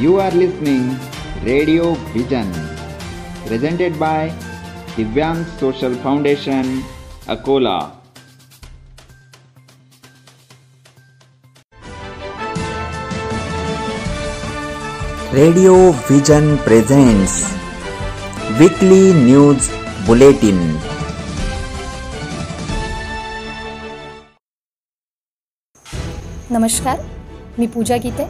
You are listening radio vision presented by Divyang social foundation Akola radio vision presents weekly news bulletin नमस्कार मी Pooja Gite.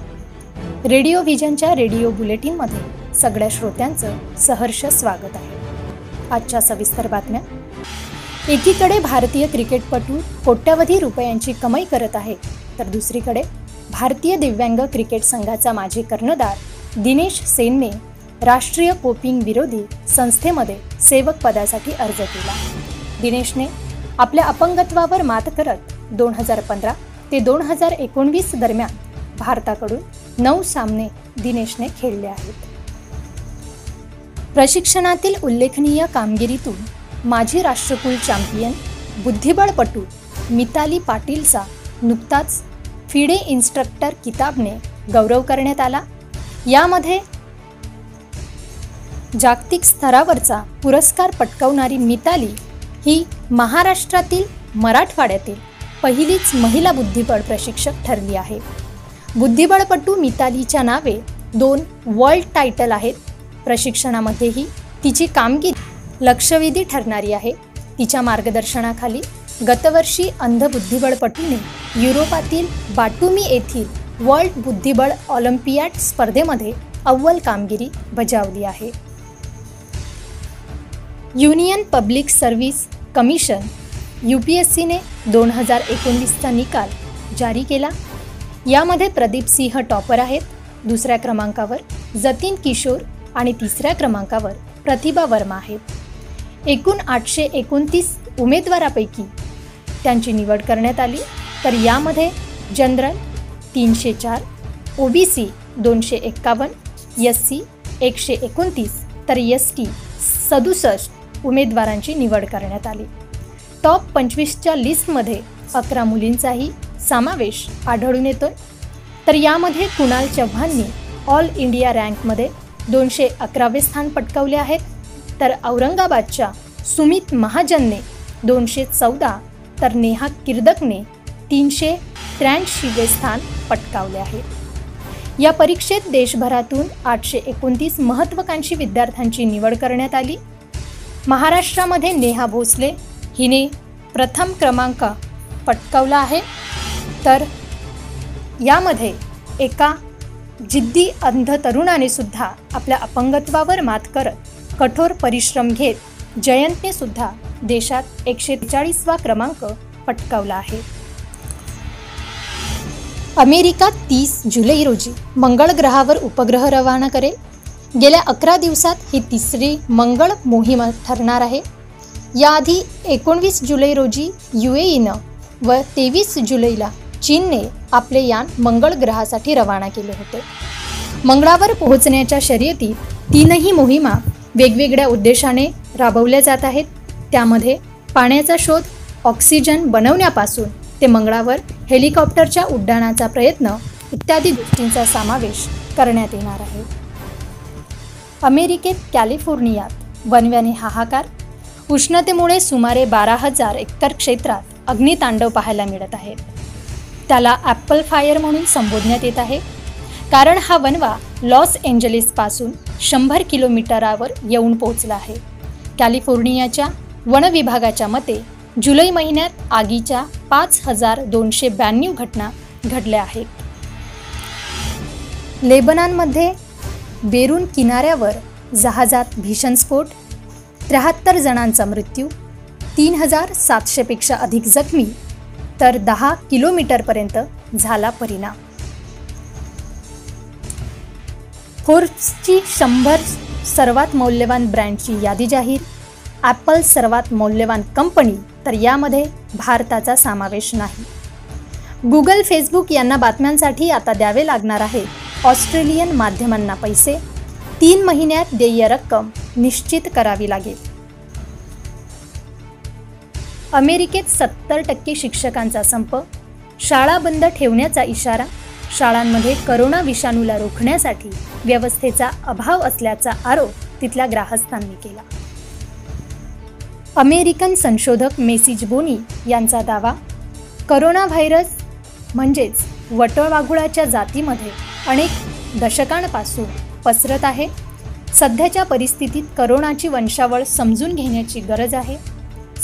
Radio व्हिजनच्या radio बुलेटिनमध्ये सगळ्या श्रोत्यांचं सहर्ष स्वागत आहे. आजच्या सविस्तर बातम्या. एकीकडे भारतीय क्रिकेटपटू कोट्यावधी रुपयांची कमाई करत आहे तर दुसरीकडे भारतीय दिव्यांग क्रिकेट संघाचा माजी कर्णधार दिनेश सेनने राष्ट्रीय कोपिंग विरोधी संस्थेमध्ये सेवक पदासाठी अर्ज केला. दिनेशने आपल्या अपंगत्वावर मात करत दोन हजार पंधरा ते दोन हजार एकोणवीस दरम्यान भारताकडून नऊ सामने दिनेशने खेळले आहेत. प्रशिक्षणातील उल्लेखनीय कामगिरीतून माजी राष्ट्रकुल चॅम्पियन बुद्धिबळपटू मिताली पाटीलचा नुकताच फिडे इन्स्ट्रक्टर किताबने गौरव करण्यात आला. यामध्ये जागतिक स्तरावरचा पुरस्कार पटकावणारी मिताली ही महाराष्ट्रातील मराठवाड्यातील पहिलीच महिला बुद्धिबळ प्रशिक्षक ठरली आहे. बुद्धिबळपटू मितालीच्या नावे दोन वर्ल्ड टायटल आहेत. प्रशिक्षणामध्येही तिची कामगिरी लक्षवेधी ठरणारी आहे. तिच्या मार्गदर्शनाखाली गतवर्षी अंध बुद्धिबळपटूने युरोपातील बाटुमी येथील वर्ल्ड बुद्धिबळ ऑलिम्पियाड स्पर्धेमध्ये अव्वल कामगिरी बजावली आहे. Union public service commission U P S सीने दोन हजार एकोणवीसचा निकाल जारी केला. यामध्ये प्रदीप सिंह टॉपर आहेत. दुसऱ्या क्रमांकावर जतीन किशोर आणि तिसऱ्या क्रमांकावर प्रतिभा वर्मा आहेत. एकूण आठशे एकोणतीस उमेदवारापैकी त्यांची निवड करण्यात आली. तर यामध्ये जनरल तीनशे चार ओ बी सी दोनशे एक्कावन्न एस सी एकशे एकोणतीस तर एस टी सदुसष्ट उमेदवारांची निवड करण्यात आली. टॉप पंचवीसच्या लिस्टमध्ये अकरा मुलींचाही समावेश आढळून येतोय. तर यामध्ये कुणाल चव्हाणनी ऑल इंडिया रँकमध्ये दोनशे अकरावे स्थान पटकावले आहेत. तर औरंगाबादच्या सुमित महाजनने दोनशे चौदा तर नेहा किर्दकने तीनशे त्र्याऐंशीवे स्थान पटकावले आहे. या परीक्षेत देशभरातून आठशे एकोणतीस महत्त्वाकांक्षी विद्यार्थ्यांची निवड करण्यात आली. महाराष्ट्रामध्ये नेहा भोसले हिने प्रथम क्रमांक पटकावला आहे. तर यामध्ये एका जिद्दी अंध तरुणाने सुद्धा आपल्या अपंगत्वावर मात करत कठोर परिश्रम घेत जयंतने सुद्धा देशात एकशे चाळीसवा क्रमांक पटकावला आहे. अमेरिका तीस जुलै रोजी मंगळ ग्रहावर उपग्रह रवाना करेल. गेल्या अकरा दिवसात ही तिसरी मंगळ मोहीम ठरणार आहे. याआधी एकोणवीस जुलै रोजी यू ए ईनं व तेवीस जुलैला चीनने आपले यान मंगळ ग्रहासाठी रवाना केले होते. मंगळावर पोहोचण्याच्या शर्यतीत तीनही मोहिमा वेगवेगळ्या उद्देशाने राबवल्या जात आहेत. त्यामध्ये पाण्याचा शोध ऑक्सिजन बनवण्यापासून ते मंगळावर हेलिकॉप्टरच्या उड्डाणाचा प्रयत्न इत्यादी गोष्टींचा समावेश करण्यात येणार आहे. अमेरिकेत कॅलिफोर्नियात वनव्याने हाहाकार उष्णतेमुळे सुमारे बारा हजार एकतर क्षेत्रात अग्नितांडव पाहायला मिळत आहे. त्याला ॲपल फायर म्हणून संबोधण्यात येत आहे. कारण हा वनवा लॉस एंजलिसपासून शंभर किलोमीटरावर येऊन पोहोचला आहे. कॅलिफोर्नियाच्या वन विभागाच्या मते जुलै महिन्यात आगीच्या पाच हजार दोनशे ब्याण्णव घटना घडल्या आहेत. लेबनानमध्ये बेरून किनाऱ्यावर जहाजात भीषण स्फोट त्र्याहत्तर जणांचा मृत्यू तीन हजार सातशेपेक्षा अधिक जखमी तर दहा किलोमीटरपर्यंत झाला परिणाम. फोर्ब्सची शंभर सर्वात मौल्यवान ब्रँडची यादी जाहीर ॲपल सर्वात मौल्यवान कंपनी तर यामध्ये भारताचा समावेश नाही. गुगल फेसबुक यांना बातम्यांसाठी आता द्यावे लागणार आहे ऑस्ट्रेलियन माध्यमांना पैसे. तीन महिन्यात देय रक्कम निश्चित करावी लागेल. अमेरिकेत सत्तर टक्के शिक्षकांचा संप शाळा बंद ठेवण्याचा इशारा शाळांमध्ये करोना विषाणूला रोखण्यासाठी व्यवस्थेचा अभाव असल्याचा आरोप तिथल्या ग्राहस्थांनी केला. अमेरिकन संशोधक मेसिज बोनी यांचा दावा करोना व्हायरस म्हणजेच वटळवाघुळाच्या जातीमध्ये अनेक दशकांपासून पसरत आहे. सध्याच्या परिस्थितीत करोनाची वंशावळ समजून घेण्याची गरज आहे.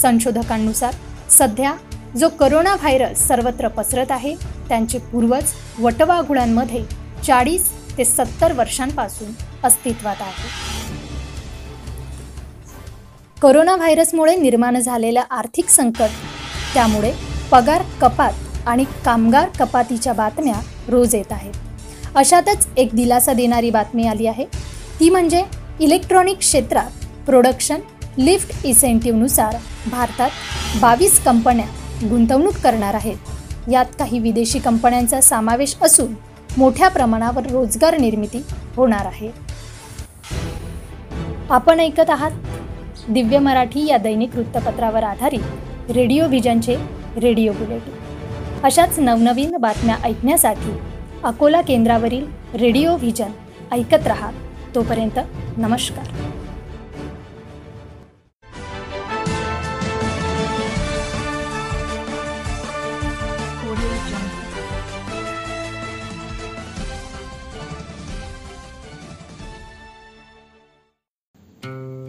संशोधकांनुसार सध्या जो करोना व्हायरस सर्वत्र पसरत आहे त्यांचे पूर्वज वटवाघुळांमध्ये चाळीस ते सत्तर वर्षांपासून अस्तित्वात आहे. करोना व्हायरसमुळे निर्माण झालेलं आर्थिक संकट त्यामुळे पगार कपात आणि कामगार कपातीच्या बातम्या रोज येत आहेत. अशातच एक दिलासा देणारी बातमी आली आहे. ती म्हणजे इलेक्ट्रॉनिक क्षेत्रात प्रोडक्शन लिफ्ट इसेंटिव्हनुसार भारतात बावीस कंपन्या गुंतवणूक करणार आहेत. यात काही विदेशी कंपन्यांचा समावेश असून मोठ्या प्रमाणावर रोजगार निर्मिती होणार आहे. आपण ऐकत आहात दिव्य मराठी या दैनिक वृत्तपत्रावर आधारित रेडिओ व्हिजनचे रेडिओ बुलेटिन. अशाच नवनवीन बातम्या ऐकण्यासाठी अकोला केंद्रावरील रेडिओ व्हिजन ऐकत रहा. तोपर्यंत नमस्कार.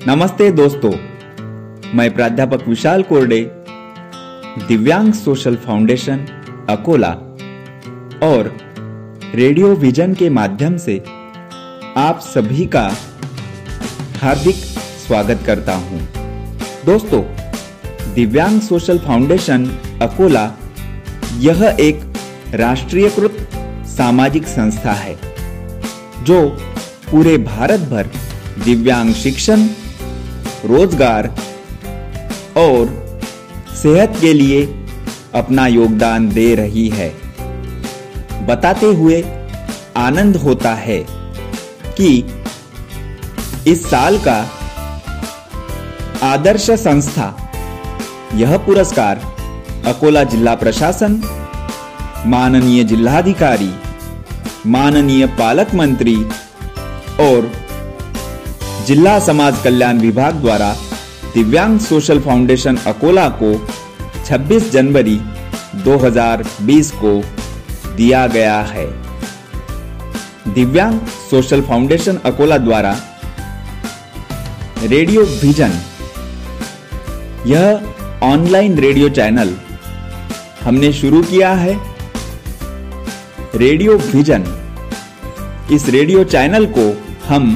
नमस्ते दोस्तों, मैं प्राध्यापक विशाल कोरडे, दिव्यांग सोशल फाउंडेशन, अकोला, और रेडियो विजन के माध्यम से आप सभी का हार्दिक स्वागत करता हूँ। दोस्तों, दिव्यांग सोशल फाउंडेशन, अकोला, यह एक राष्ट्रीयकृत सामाजिक संस्था है, जो पूरे भारत भर दिव्यांग शिक्षण रोज़गार और सेहत के लिए अपना योगदान दे रही है। बताते हुए आनंद होता है कि इस साल का आदर्श संस्था, यह पुरस्कार अकोला जिला प्रशासन, माननीय जिलाधिकारी, माननीय पालक मंत्री और जिला समाज कल्याण विभाग द्वारा दिव्यांग सोशल फाउंडेशन अकोला को 26 जनवरी 2020 को दिया गया है। दिव्यांग सोशल फाउंडेशन अकोला द्वारा रेडियो विजन, यह ऑनलाइन रेडियो चैनल हमने शुरू किया है। रेडियो विजन, इस रेडियो चैनल को हम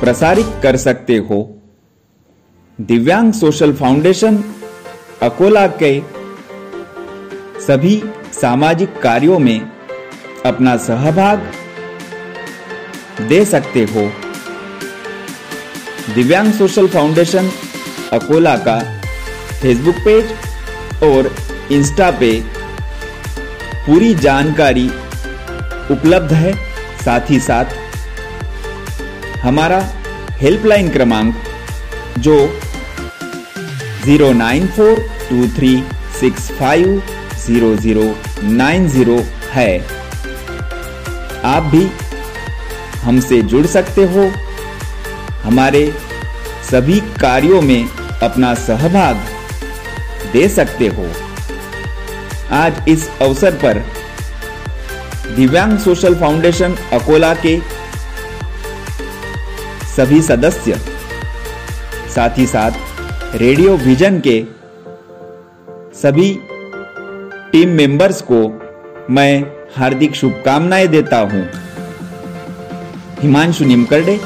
प्रसारित कर सकते हो। दिव्यांग सोशल फाउंडेशन, अकोला के सभी सामाजिक कार्यों में अपना सहभाग दे सकते हो। दिव्यांग सोशल फाउंडेशन, अकोला का फेसबुक पेज और इंस्टा पे पूरी जानकारी उपलब्ध है। साथ ही साथ हमारा हेल्पलाइन क्रमांक जो zero nine four two three six five zero zero nine zero है। आप भी हमसे जुड़ सकते हो। हमारे सभी कार्यों में अपना सहभाग दे सकते हो। आज इस अवसर पर दिव्यांग सोशल फाउंडेशन अकोला के सभी सदस्य। साथ ही साथ, रेडियो विजन के सभी टीम मेंबर्स को मैं हार्दिक शुभकामनाएँ देता हूँ। हिमांशु निमकरडे,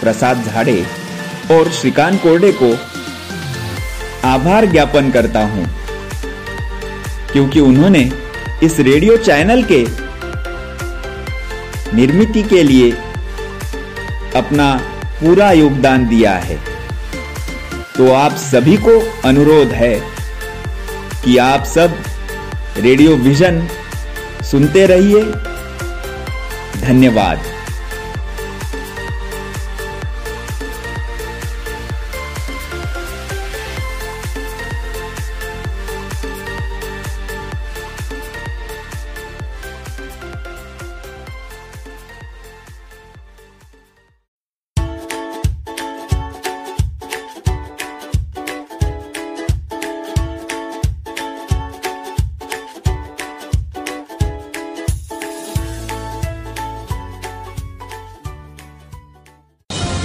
प्रसाद झाड़े और श्रीकांत कोरडे को आभार ज्ञापन करता हूँ, क्योंकि उन्होंने इस रेडियो चैनल के निर्मिति के लिए अपना पूरा योगदान दिया है। तो आप सभी को अनुरोध है कि आप सब रेडियो विजन सुनते रहिए। धन्यवाद।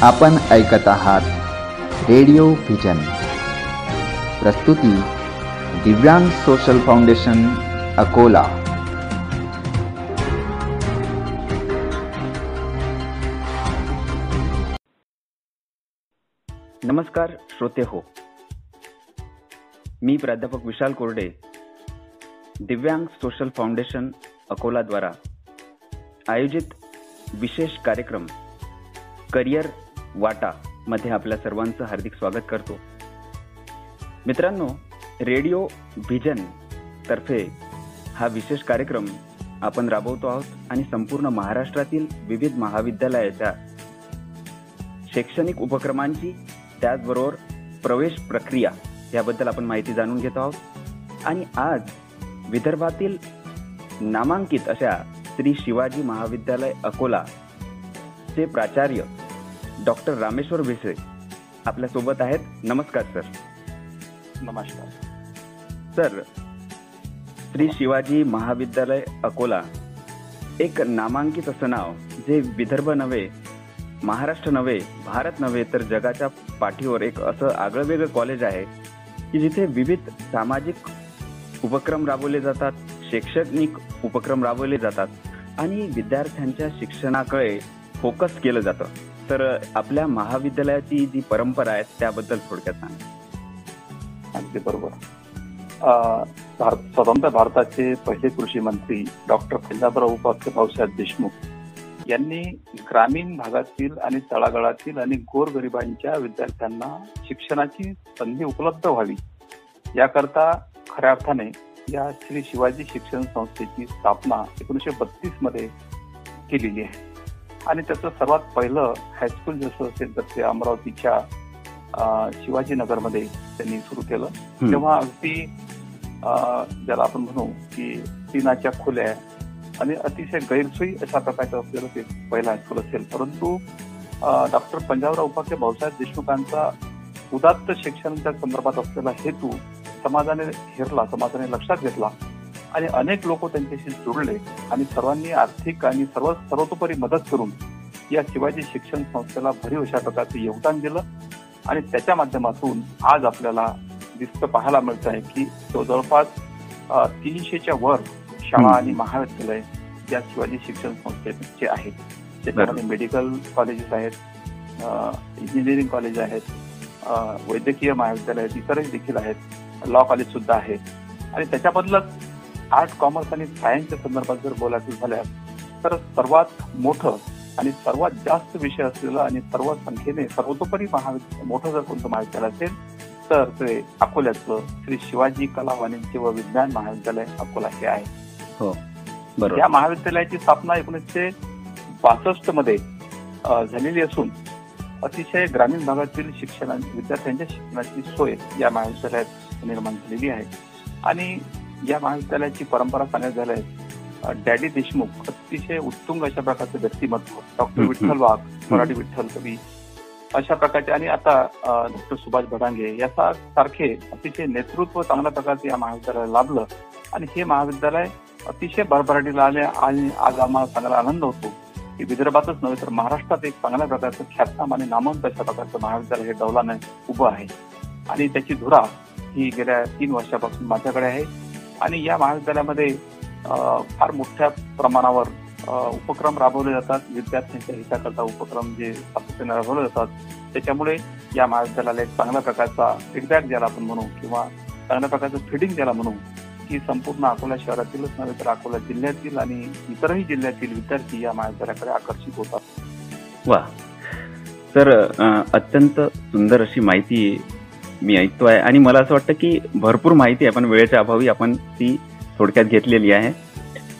आपण ऐकत आहात रेडिओ व्हिजन. प्रस्तुती दिव्यांग सोशल फाउंडेशन अकोला. नमस्कार श्रोते हो. मी प्राध्यापक विशाल कोरडे दिव्यांग सोशल फाउंडेशन अकोलाद्वारा आयोजित विशेष कार्यक्रम करिअर वाटा मध्ये आपल्या सर्वांचं हार्दिक स्वागत करतो. मित्रांनो रेडिओ व्हिजन तर्फे हा विशेष कार्यक्रम आपण राबवतो आहोत आणि संपूर्ण महाराष्ट्रातील विविध महाविद्यालयाच्या शैक्षणिक उपक्रमांची त्याचबरोबर प्रवेश प्रक्रिया याबद्दल आपण माहिती जाणून घेतो आहोत. आणि आज विदर्भातील नामांकित अशा श्री शिवाजी महाविद्यालय अकोला चे प्राचार्य डॉक्टर रामेश्वर भेसळे आपल्यासोबत आहेत. नमस्कार सर. नमस्कार. सर श्री शिवाजी महाविद्यालय अकोला एक नामांकित असं नाव जे विदर्भ नव्हे महाराष्ट्र नव्हे भारत नव्हे तर जगाच्या पाठीवर एक असं आगळं वेगळं कॉलेज आहे की जिथे विविध सामाजिक उपक्रम राबवले जातात शैक्षणिक उपक्रम राबवले जातात आणि विद्यार्थ्यांच्या शिक्षणाकडे फोकस केलं जातं. तर आपल्या महाविद्यालयाची जी परंपरा आहे त्याबद्दल थोडक्यात सांगा. अगदी बरोबर. स्वतंत्र भारताचे पहिले कृषी मंत्री डॉक्टर पंजाबराव उपाख्य भाऊसाहेब देशमुख यांनी ग्रामीण भागातील आणि तळागाळातील आणि गोरगरिबांच्या विद्यार्थ्यांना शिक्षणाची संधी उपलब्ध व्हावी याकरता खऱ्या अर्थाने या श्री शिवाजी शिक्षण संस्थेची स्थापना एकोणीसशे बत्तीसमध्ये केलेली आहे. आणि त्याचं सर्वात पहिलं हायस्कूल जसं असेल तर ते अमरावतीच्या शिवाजीनगरमध्ये त्यांनी सुरू केलं. तेव्हा अगदी ज्याला आपण म्हणू की टिनाच्या खुल्या आणि अतिशय गैरसोयी अशा प्रकारचं असलेलं ते पहिलं हायस्कूल असेल. परंतु डॉक्टर पंजाबराव उपाख्य भाऊसाहेब देशमुखांचा उदात्त शिक्षणाच्या संदर्भात असलेला हेतू समाजाने हेरला समाजाने लक्षात घेतला. आणि अनेक लोक त्यांच्याशी जुळले आणि सर्वांनी आर्थिक आणि सर्व सर्वतोपरी मदत करून या शिवाजी शिक्षण संस्थेला भरीव अशा प्रकारचं योगदान दिलं. आणि त्याच्या माध्यमातून आज आपल्याला दिसतं पाहायला मिळत आहे की तो जवळपास तीनशेच्या वर शाळा. आणि महाविद्यालय या शिवाजी शिक्षण संस्थेचे आहेत. त्याच्यामध्ये मेडिकल कॉलेजेस आहेत इंजिनिअरिंग कॉलेज आहेत वैद्यकीय महाविद्यालय आहेत इतरही देखील आहेत. लॉ कॉलेज सुद्धा आहे आणि त्याच्यामधलंच आर्ट कॉमर्स आणि सायन्सच्या संदर्भात जर बोलायचं झाल्यास तर सर्वात मोठं आणि सर्वात जास्त विषय असलेलं आणि सर्व संख्येने सर्वतोपरी महाविद्यालय मोठं जर कोणतं महाविद्यालय असेल तर ते अकोल्याचं श्री शिवाजी कला वाणिज्य व विज्ञान महाविद्यालय अकोला हे आहे. या बरोबर. महाविद्यालयाची स्थापना एकोणीसशे बासष्टमध्ये झालेली असून अतिशय ग्रामीण भागातील शिक्षण विद्यार्थ्यांच्या शिक्षणाची सोय या महाविद्यालयात निर्माण झालेली आहे. आणि या महाविद्यालयाची परंपरा सांगायची झाल्यास अ, डॅडी देशमुख अतिशय उत्तुंग अशा प्रकारचं व्यक्तिमत्व डॉक्टर. विठ्ठल वाघ मराठी विठ्ठल कवी अशा प्रकारचे आणि आता डॉक्टर सुभाष भडांगे याचा सारखे अतिशय नेतृत्व चांगल्या प्रकारचे या महाविद्यालयाला लाभलं आणि हे महाविद्यालय अतिशय भरभराटीला आले आणि आज आम्हाला चांगला आनंद होतो की विदर्भातच नव्हे तर महाराष्ट्रात एक चांगल्या प्रकारचं ख्यातनाम आणि नामवंत अशा प्रकारचं महाविद्यालय हे डौलानं उभं आहे. आणि त्याची धुरा ही गेल्या तीन वर्षापासून माझ्याकडे आहे. आणि या महाविद्यालयामध्ये फार मोठ्या प्रमाणावर उपक्रम राबवले जातात. विद्यार्थ्यांच्या हिताकरता उपक्रम जे सातत्याने राबवले जातात त्याच्यामुळे या महाविद्यालयाला एक चांगल्या प्रकारचा फीडबॅक ज्याला आपण म्हणू किंवा चांगल्या प्रकारचं फिडिंग ज्याला म्हणू की संपूर्ण अकोला शहरातीलच नव्हे तर अकोला जिल्ह्यातील आणि इतरही जिल्ह्यातील विद्यार्थी या महाविद्यालयाकडे आकर्षित होतात. वा. तर अत्यंत सुंदर अशी माहिती मी ऐकतोय. आणि मला असं वाटतं की भरपूर माहिती आहे पण वेळेच्या अभावी आपण ती थोडक्यात घेतलेली आहे.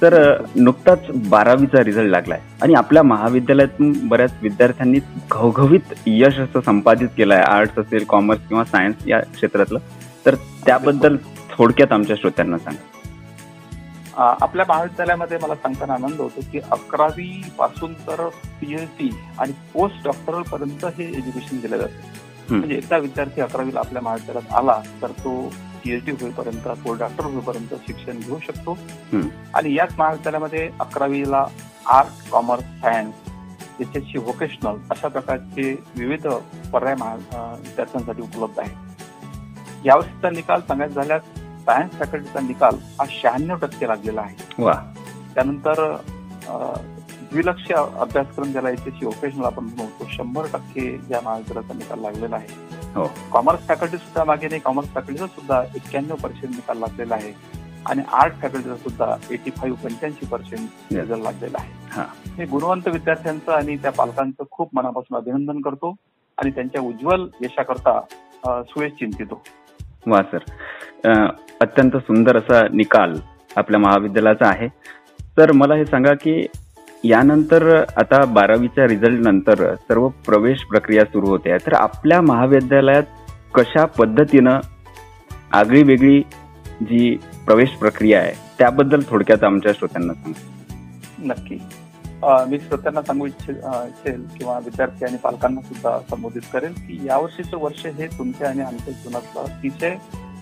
तर नुकताच बारावीचा रिझल्ट लागलाय. आणि आपल्या महाविद्यालयातून बऱ्याच विद्यार्थ्यांनी घवघवीत यश असं संपादित केलं आहे आर्ट्स असेल कॉमर्स किंवा सायन्स या क्षेत्रातलं. तर त्याबद्दल थोडक्यात आमच्या श्रोत्यांना सांगा. आपल्या महाविद्यालयामध्ये मला सांगताना आनंद होतो की अकरावी पासून तर पीएचडी आणि पोस्ट डॉक्टरल पर्यंत हे एज्युकेशन दिलं जातं. म्हणजे एकदा विद्यार्थी अकरावीला आपल्या महाविद्यालयात आला तर तो पीएचडी होईपर्यंत पोस्ट डॉक्टर होईपर्यंत शिक्षण घेऊ शकतो. आणि याच महाविद्यालयामध्ये अकरावीला आर्ट कॉमर्स सायन्स याच्याशी व्होकेशनल अशा प्रकारचे विविध पर्याय विद्यार्थ्यांसाठी उपलब्ध आहेत. यावर्षीचा निकाल सांगायचा झाल्यास सायन्स फॅकल्टीचा निकाल हा शहाण्णव टक्के लागलेला आहे. त्यानंतर अ, द्विलक्ष अभ्यासक्रम ज्याला याच्याशी व्होकेशनल आपण म्हणू तो शंभर टक्के या महाविद्यालयाचा निकाल लागलेला आहे. हो. कॉमर्स फॅकल्टी सुद्धा मागे नाही कॉमर्स फॅकल्टीचा सुद्धा एक्क्याण्णव पर्सेंट निकाल लागलेला आहे. आणि आर्ट फॅकल्टीचा सुद्धा एटी फाईव्ह पंच्याऐंशी पर्सेंट रिझल्ट लागलेला आहे. हा. मी गुणवंत विद्यार्थ्यांचं आणि त्या पालकांचं खूप मनापासून अभिनंदन करतो आणि त्यांच्या उज्ज्वल यशाकरता अ, सुयश चिंतितो. वा सर. अत्यंत सुंदर असा निकाल आपल्या महाविद्यालयाचा आहे. तर मला हे सांगा की यानंतर आता बारावीच्या रिझल्ट नंतर सर्व प्रवेश प्रक्रिया सुरू होते. आहे तर आपल्या महाविद्यालयात कशा पद्धतीनं आगळी वेगळी जी प्रवेश प्रक्रिया आहे त्याबद्दल थोडक्यात आमच्या श्रोत्यांना सांगा. नक्की. मी श्रोत्यांना सांगू इच्छेल किंवा विद्यार्थी आणि पालकांना सुद्धा संबोधित करेल की यावर्षीचं वर्ष हे तुमच्या आणि आमच्या जीवनातलं अतिशय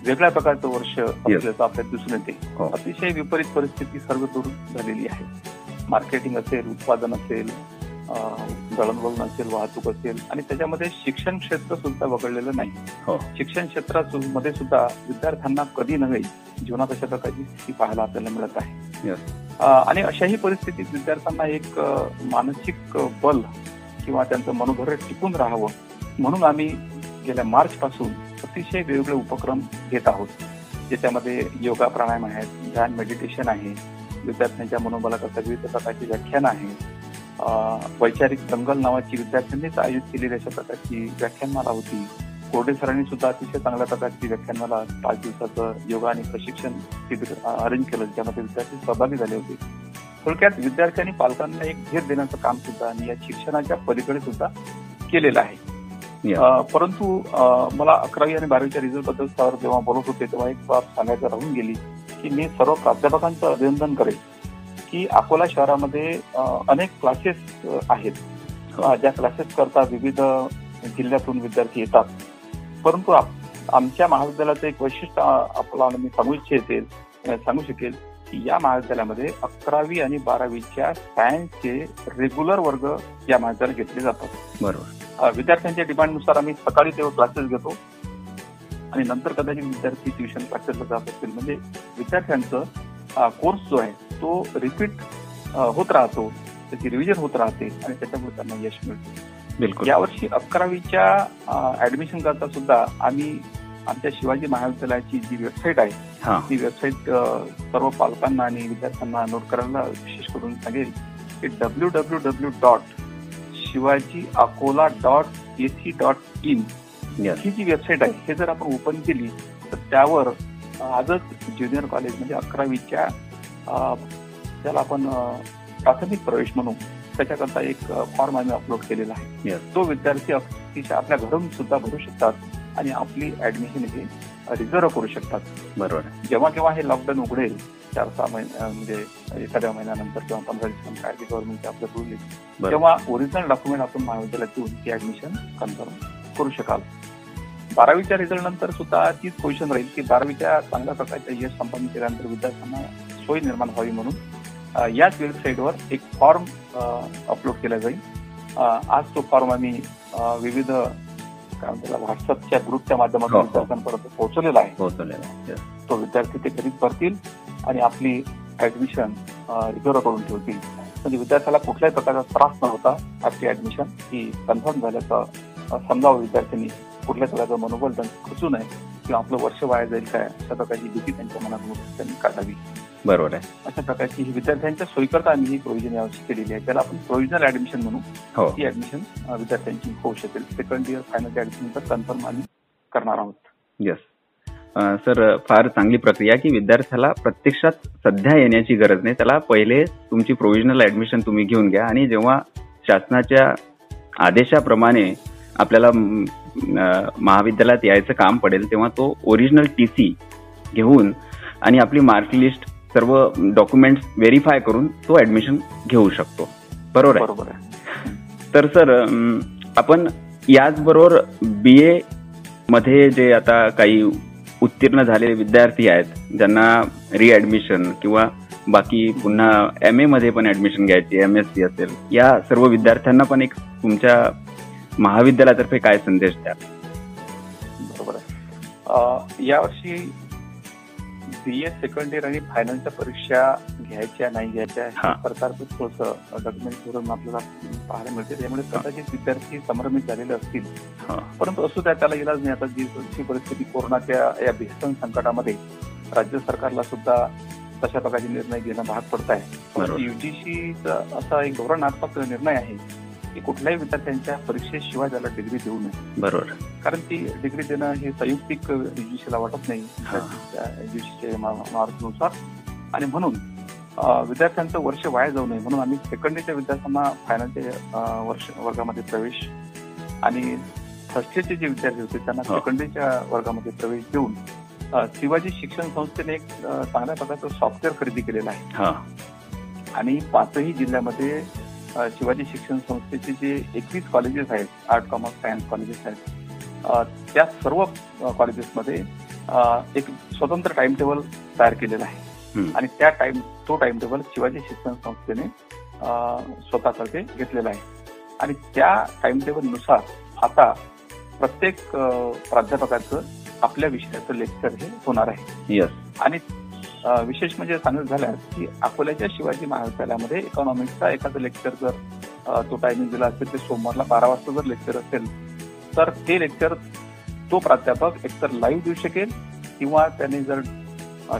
वेगळ्या प्रकारचं वर्ष असल्याचं आपल्याला दिसून येते. हो. अतिशय विपरीत परिस्थिती सर्व दूर झालेली आहे. मार्केटिंग असेल उत्पादन असेल दळणवळण असेल वाहतूक असेल आणि त्याच्यामध्ये शिक्षण क्षेत्र सुद्धा वगळलेलं नाही. हो. शिक्षण क्षेत्रामध्ये सुद्धा विद्यार्थ्यांना कधी नव्हे जीवनात अशा प्रकारची स्थिती पाहायला आपल्याला मिळत आहे. आणि अशाही परिस्थितीत विद्यार्थ्यांना एक मानसिक बल किंवा त्यांचं मनोधैर्य टिकून राहावं म्हणून आम्ही गेल्या मार्च पासून अतिशय वेगवेगळे उपक्रम घेत आहोत. ज्याच्यामध्ये योगा प्राणायाम आहेत ध्यान मेडिटेशन आहे विद्यार्थ्यांच्या मनोबलाकरता विविध प्रकारची व्याख्यानं आहेत. अ, वैचारिक दंगल नावाची विद्यार्थ्यांनीच आयोजित केलेली अशा प्रकारची व्याख्यानमाला होती. कोरडे सरांनी सुद्धा अतिशय चांगल्या प्रकारची व्याख्यानमाला पाच दिवसाचं योगा आणि प्रशिक्षण शिबिर अरेंज केलं. ज्यामध्ये विद्यार्थी सहभागी झाले होते. थोडक्यात विद्यार्थी आणि पालकांना एक धीर देण्याचं काम सुद्धा आणि या शिक्षणाच्या पलीकडे सुद्धा केलेलं आहे. परंतु मला अकरावी आणि बारावीच्या रिझल्टबद्दल सर जेव्हा बोलत होते तेव्हा एक बाब सांगायचं राहून गेली. की मी सर्व प्राध्यापकांचं अभिनंदन करेल की अकोला शहरामध्ये अनेक क्लासेस आहेत. अ, ज्या क्लासेस करता विविध जिल्ह्यातून विद्यार्थी येतात. परंतु आप- आमच्या महाविद्यालयाचं एक वैशिष्ट्य अ, आपल्याला मी सांगू इच्छिते अ, सांगू शकेल की या महाविद्यालयामध्ये अकरावी आणि बारावीच्या सायन्सचे रेग्युलर वर्ग या महाविद्यालयात घेतले जातात. बरोबर. विद्यार्थ्यांच्या डिमांडनुसार आम्ही सकाळी तेव्हा क्लासेस घेतो. आणि नंतर कदाचित विद्यार्थी ट्युशन क्लासेसला जात असतील म्हणजे विद्यार्थ्यांचं कोर्स जो आहे तो रिपीट होत राहतो. त्याची रिव्हिजन होत राहते आणि त्याच्यामुळे त्यांना यश मिळतं. बिलकुल. यावर्षी अकरावीच्या ऍडमिशन करता सुद्धा आम्ही आमच्या शिवाजी महाविद्यालयाची जी वेबसाईट आहे ती वेबसाईट सर्व पालकांना आणि विद्यार्थ्यांना नोट करायला विशेष करून सांगेल की W W W dot Shivaji Akola dot AC dot in. ही जी वेबसाईट आहे हे. जर आपण ओपन केली तर त्यावर आजच ज्युनियर कॉलेज म्हणजे अकरावीच्या अ, ज्याला आपण प्राथमिक प्रवेश म्हणू त्याच्याकरता एक फॉर्म आम्ही अपलोड केलेला आहे. तो विद्यार्थी अतिशय आपल्या घरून सुद्धा भरू शकतात आणि आपली ऍडमिशन हे रिझर्व करू शकतात. बरोबर. जेव्हा केव्हा हे लॉकडाऊन उघडेल चार सहा महिने म्हणजे एखाद्या महिन्यानंतर किंवा पंधरा दिवसांनी काय ते गव्हर्नमेंटचे आपलं रूल येईल बरोबर. तेव्हा ओरिजिनल डॉक्युमेंट आपण महाविद्यालयात देऊन ती ऍडमिशन कन्फर्म करू शकाल बारावीच्या रिझल्ट नंतर सुद्धा तीच पोझिशन राहील की बारावीच्या चांगल्या प्रकारच्या यश संपादन केल्यानंतर विद्यार्थ्यांना सोय निर्माण व्हावी म्हणून याच वेबसाईटवर एक फॉर्म अपलोड केला जाईल आज तो फॉर्म आम्ही विविध व्हॉट्सअपच्या ग्रुपच्या हो, माध्यमातून हो. विद्यार्थ्यांपर्यंत पोहोचवलेला आहे. तो विद्यार्थी ते घरीच भरतील आणि आपली ऍडमिशन रिझर्व करून ठेवतील म्हणजे विद्यार्थ्याला कुठल्याही प्रकारचा त्रास न होता आपली ऍडमिशन ही कन्फर्म झाल्याचं समजावं विद्यार्थ्यांनी. कुठल्याच प्रकारचं मनोबल त्यांचं खचू नये किंवा आपलं वर्ष वाया जाईल काय? अशा प्रकारची भीती त्यांच्या मनातून त्यांनी काढावी. बरोबर आहे. अशा प्रकारची ही विद्यार्थ्यांच्या सोयीकरता आम्ही ही प्रोव्हिजन यावर्षी केलेली आहे. त्याला आपण प्रोव्हिजनल ऍडमिशन म्हणू. हो. ती ऍडमिशन विद्यार्थ्यांची होऊ शकेल. सेकंड इयर फायनल ऍडमिशन तर कन्फर्म आम्ही करणार आहोत. येस सर फार चांगली प्रक्रिया की विद्यार्थ्याला प्रत्यक्षात सध्या येण्याची गरज नाही. त्याला पहिले तुमची प्रोव्हिजनल ऍडमिशन तुम्ही घेऊन घ्या. आणि जेव्हा शासनाच्या आदेशाप्रमाणे आपल्याला महाविद्यालयात यायचं काम पडेल तेव्हा तो ओरिजिनल टी सी घेऊन आणि आपली मार्क लिस्ट सर्व डॉक्युमेंट्स व्हेरीफाय करून तो ऍडमिशन घेऊ शकतो. बरोबर आहे? तर सर आपण याचबरोबर बी ए मध्ये जे आता काही उत्तीर्ण झालेले विद्यार्थी आहेत ज्यांना रिॲडमिशन किंवा बाकी पुन्हा एम ए मध्ये पण ऍडमिशन घ्यायची एम एस सी असेल या सर्व विद्यार्थ्यांना पण एक तुमच्या महाविद्यालयातर्फे काय संदेश द्या बरोबर आहे. यावर्षी बी ए सेकंड इयर आणि फायनलच्या परीक्षा घ्यायच्या नाही घ्यायच्या सरकारचं थोडंसं डॉक्युमेंट करून आपल्याला पाहायला मिळते. त्यामुळे कदाचित विद्यार्थी संभ्रमित झालेले असतील. हा. परंतु असू द्या त्याला इलाज नाही. आता जी परिस्थिती कोरोनाच्या या भीषण संकटामध्ये राज्य सरकारला सुद्धा तशा प्रकारचे निर्णय घेणं भाग पडत आहे. युजीसीचा असा एक धोरणात्मक निर्णय आहे. की कुठल्याही विद्यार्थ्यांच्या परीक्षेशिवाय त्याला डिग्री देऊ नये. बरोबर. कारण ती डिग्री देणं हे संयुक्तिक युजीसीला वाटत नाही. हा. युजीसीच्या मार्कनुसार आणि म्हणून विद्यार्थ्यांचं वर्ष वाया जाऊ नये. म्हणून आम्ही सेकंड इयरच्या विद्यार्थ्यांना फायनलच्या वर्ष वर्गामध्ये प्रवेश आणि फर्स्ट इयरचे जे विद्यार्थी होते त्यांना हो. सेकंड इयरच्या वर्गामध्ये प्रवेश देऊन शिवाजी शिक्षण संस्थेने एक चांगल्या प्रकारचं सॉफ्टवेअर खरेदी केलेलं आहे. हा. आणि पाचही जिल्ह्यामध्ये शिवाजी शिक्षण संस्थेचे जे एकवीस कॉलेजेस आहेत आर्ट कॉमर्स सायन्स कॉलेजेस आहेत त्या सर्व कॉलेजेसमध्ये एक स्वतंत्र टाइम टेबल तयार केलेलं आहे. आणि त्या टाइम तो टाइम टेबल शिवाजी शिक्षण संस्थेने अ, स्वतःसाठी घेतलेला आहे. आणि त्या टाइम टेबलनुसार आता प्रत्येक प्राध्यापकाचं आपल्या विषयाचं लेक्चर हे होणार आहे. येस आणि विशेष म्हणजे सांगायचं झाल्यास की अकोल्याच्या शिवाजी महाविद्यालयामध्ये इकॉनॉमिक्सचा एखादं लेक्चर जर तो टायमिंग दिला असेल ते सोमवारला बारा वाजता जर लेक्चर असेल तर ते लेक्चर तो प्राध्यापक एकतर लाईव्ह देऊ शकेल किंवा त्याने जर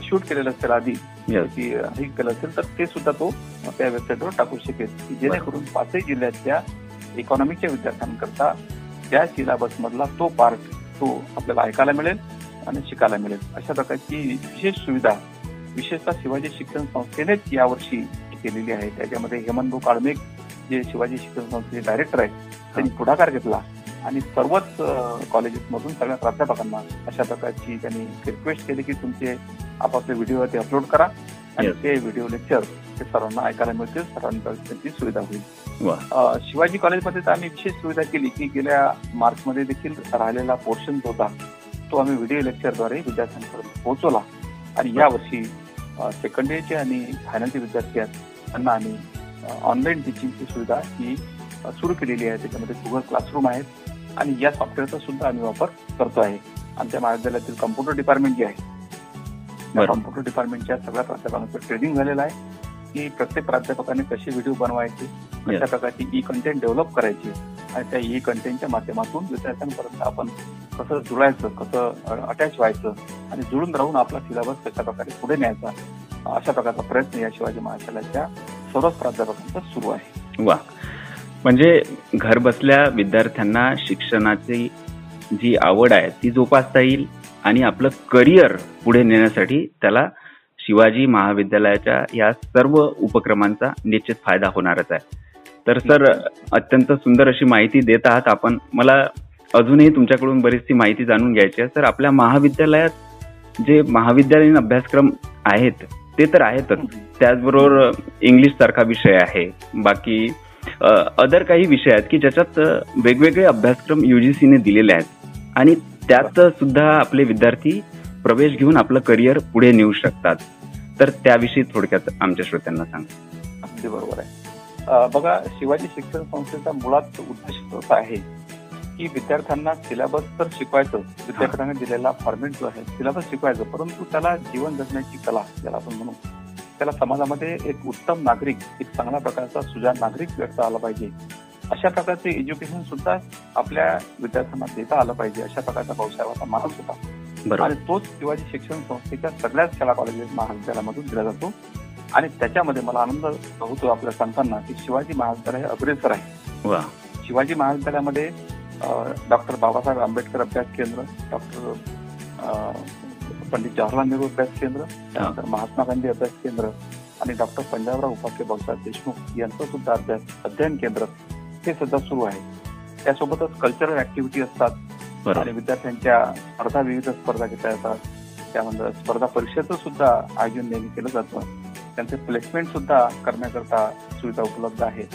शूट केलेलं असेल आधी की हे केलं असेल तर ते सुद्धा तो त्या वेबसाईटवर टाकू शकेल. की जेणेकरून पाचही जिल्ह्यातल्या इकॉनॉमिकच्या विद्यार्थ्यांकरता त्या सिलेबस मधला तो पार्ट तो आपल्याला ऐकायला मिळेल आणि शिकायला मिळेल. अशा प्रकारची विशेष सुविधा विशेषतः शिवाजी शिक्षण संस्थेनेच यावर्षी केलेली आहे. त्याच्यामध्ये हेमंत काळमेघ जे शिवाजी शिक्षण संस्थेचे डायरेक्टर आहेत त्यांनी पुढाकार घेतला. आणि सर्वच कॉलेजेसमधून सगळ्या प्राध्यापकांना अशा प्रकारची त्यांनी रिक्वेस्ट केली की तुमचे आपापले व्हिडिओ ते अपलोड करा आणि. ते व्हिडिओ लेक्चर ते सर्वांना ऐकायला मिळतील सर्वांना त्यांची सुविधा होईल. शिवाजी कॉलेजमध्ये तर आम्ही विशेष सुविधा केली की गेल्या मार्चमध्ये देखील राहिलेला पोर्शन जो होता तो आम्ही व्हिडिओ लेक्चरद्वारे विद्यार्थ्यांपर्यंत पोहोचवला. आणि यावर्षी सेकंड इयरचे आणि फायनलचे विद्यार्थी आहेत. त्यांना आम्ही ऑनलाईन टीचिंगची सुविधा ही सुरू केलेली आहे. त्याच्यामध्ये गुगल क्लासरूम आहेत. आणि या सॉफ्टवेअरचा सुद्धा आम्ही वापर करतो आहे. आमच्या महाविद्यालयातील कम्प्युटर डिपार्टमेंट जे आहे बरं. कम्प्युटर डिपार्टमेंटच्या सगळ्या प्राध्यापकांचं ट्रेनिंग झालेलं आहे. की प्रत्येक प्राध्यापकाने कसे व्हिडिओ बनवायचे कशा. प्रकारची ई कंटेंट डेव्हलप करायची आणि त्या ई कंटेंटच्या माध्यमातून विद्यार्थ्यांपर्यंत आपण कसं जुळायचं कसं अटॅच व्हायचं आणि जुळून राहून आपला सिलेबस कशा प्रकारे पुढे न्यायचा अशा प्रकारचा प्रयत्न या शिवाजी महाविद्यालयाच्या सर्वच प्राध्यापकांचा सुरू आहे. वा. म्हणजे घर बसल्या विद्यार्थ्यांना शिक्षणाची जी आवड आहे ती जोपासता येईल आणि आपलं करिअर पुढे नेण्यासाठी त्याला शिवाजी महाविद्यालयाच्या या सर्व उपक्रमांचा निश्चित फायदा होणारच आहे. तर सर अत्यंत सुंदर अशी माहिती देत आहात आपण. मला अजूनही तुमच्याकडून बरीचशी माहिती जाणून घ्यायची आहे. सर आपल्या महाविद्यालयात जे महाविद्यालयीन अभ्यासक्रम आहेत ते तर आहेतच. त्याचबरोबर इंग्लिश सारखा विषय आहे. बाकी अदर काही विषय आहेत की ज्याच्यात वेगवेगळे अभ्यासक्रम युजीसीने दिलेले आहेत. आणि त्यात सुद्धा आपले विद्यार्थी प्रवेश घेऊन आपलं करिअर पुढे नेऊ शकतात. तर त्याविषयी थोडक्यात आमच्या श्रोत्यांना सांगा. अगदी बरोबर आहे. बघा शिवाजी शिक्षण संस्थेचा मुळात उद्देश तोच आहे की विद्यार्थ्यांना सिलेबस तर शिकवायचं. विद्यापीठाने दिलेला फॉर्मेट जो आहे सिलेबस शिकवायचं. परंतु त्याला जीवन जगण्याची कला ज्याला आपण म्हणू त्याला समाजामध्ये एक उत्तम नागरिक एक चांगल्या प्रकारचा सुजाण नागरिक व्यक्त आला पाहिजे. अशा प्रकारचे एज्युकेशन सुद्धा आपल्या विद्यार्थ्यांना देता आलं पाहिजे. अशा प्रकारचा भाऊसाहेबांचा मानस होता. आणि तोच शिवाजी शिक्षण संस्थेच्या सगळ्याच शाळा कॉलेजेस महाविद्यालयामधून दिला जातो. आणि त्याच्यामध्ये मला आनंद होतो आपल्या सांगताना की शिवाजी महाविद्यालय हे अग्रेसर आहे. शिवाजी महाविद्यालयामध्ये डॉक्टर बाबासाहेब आंबेडकर अभ्यास केंद्र डॉक्टर पंडित जवाहरलाल नेहरू अभ्यास केंद्र त्यानंतर महात्मा गांधी अभ्यास केंद्र आणि डॉक्टर पंजाबराव उपाखे भाऊसाहेब देशमुख यांचं सुद्धा अभ्यास अध्ययन केंद्र हे सुद्धा सुरू आहे. त्यासोबतच कल्चरल ऍक्टिव्हिटी असतात आणि विद्यार्थ्यांच्या स्पर्धा विविध स्पर्धा घेता येतात. त्यामध्ये स्पर्धा परीक्षेचं सुद्धा आयोजन नेहमी केलं जातं. त्यांचे प्लेसमेंट सुद्धा करण्याकरता सुविधा उपलब्ध आहेत.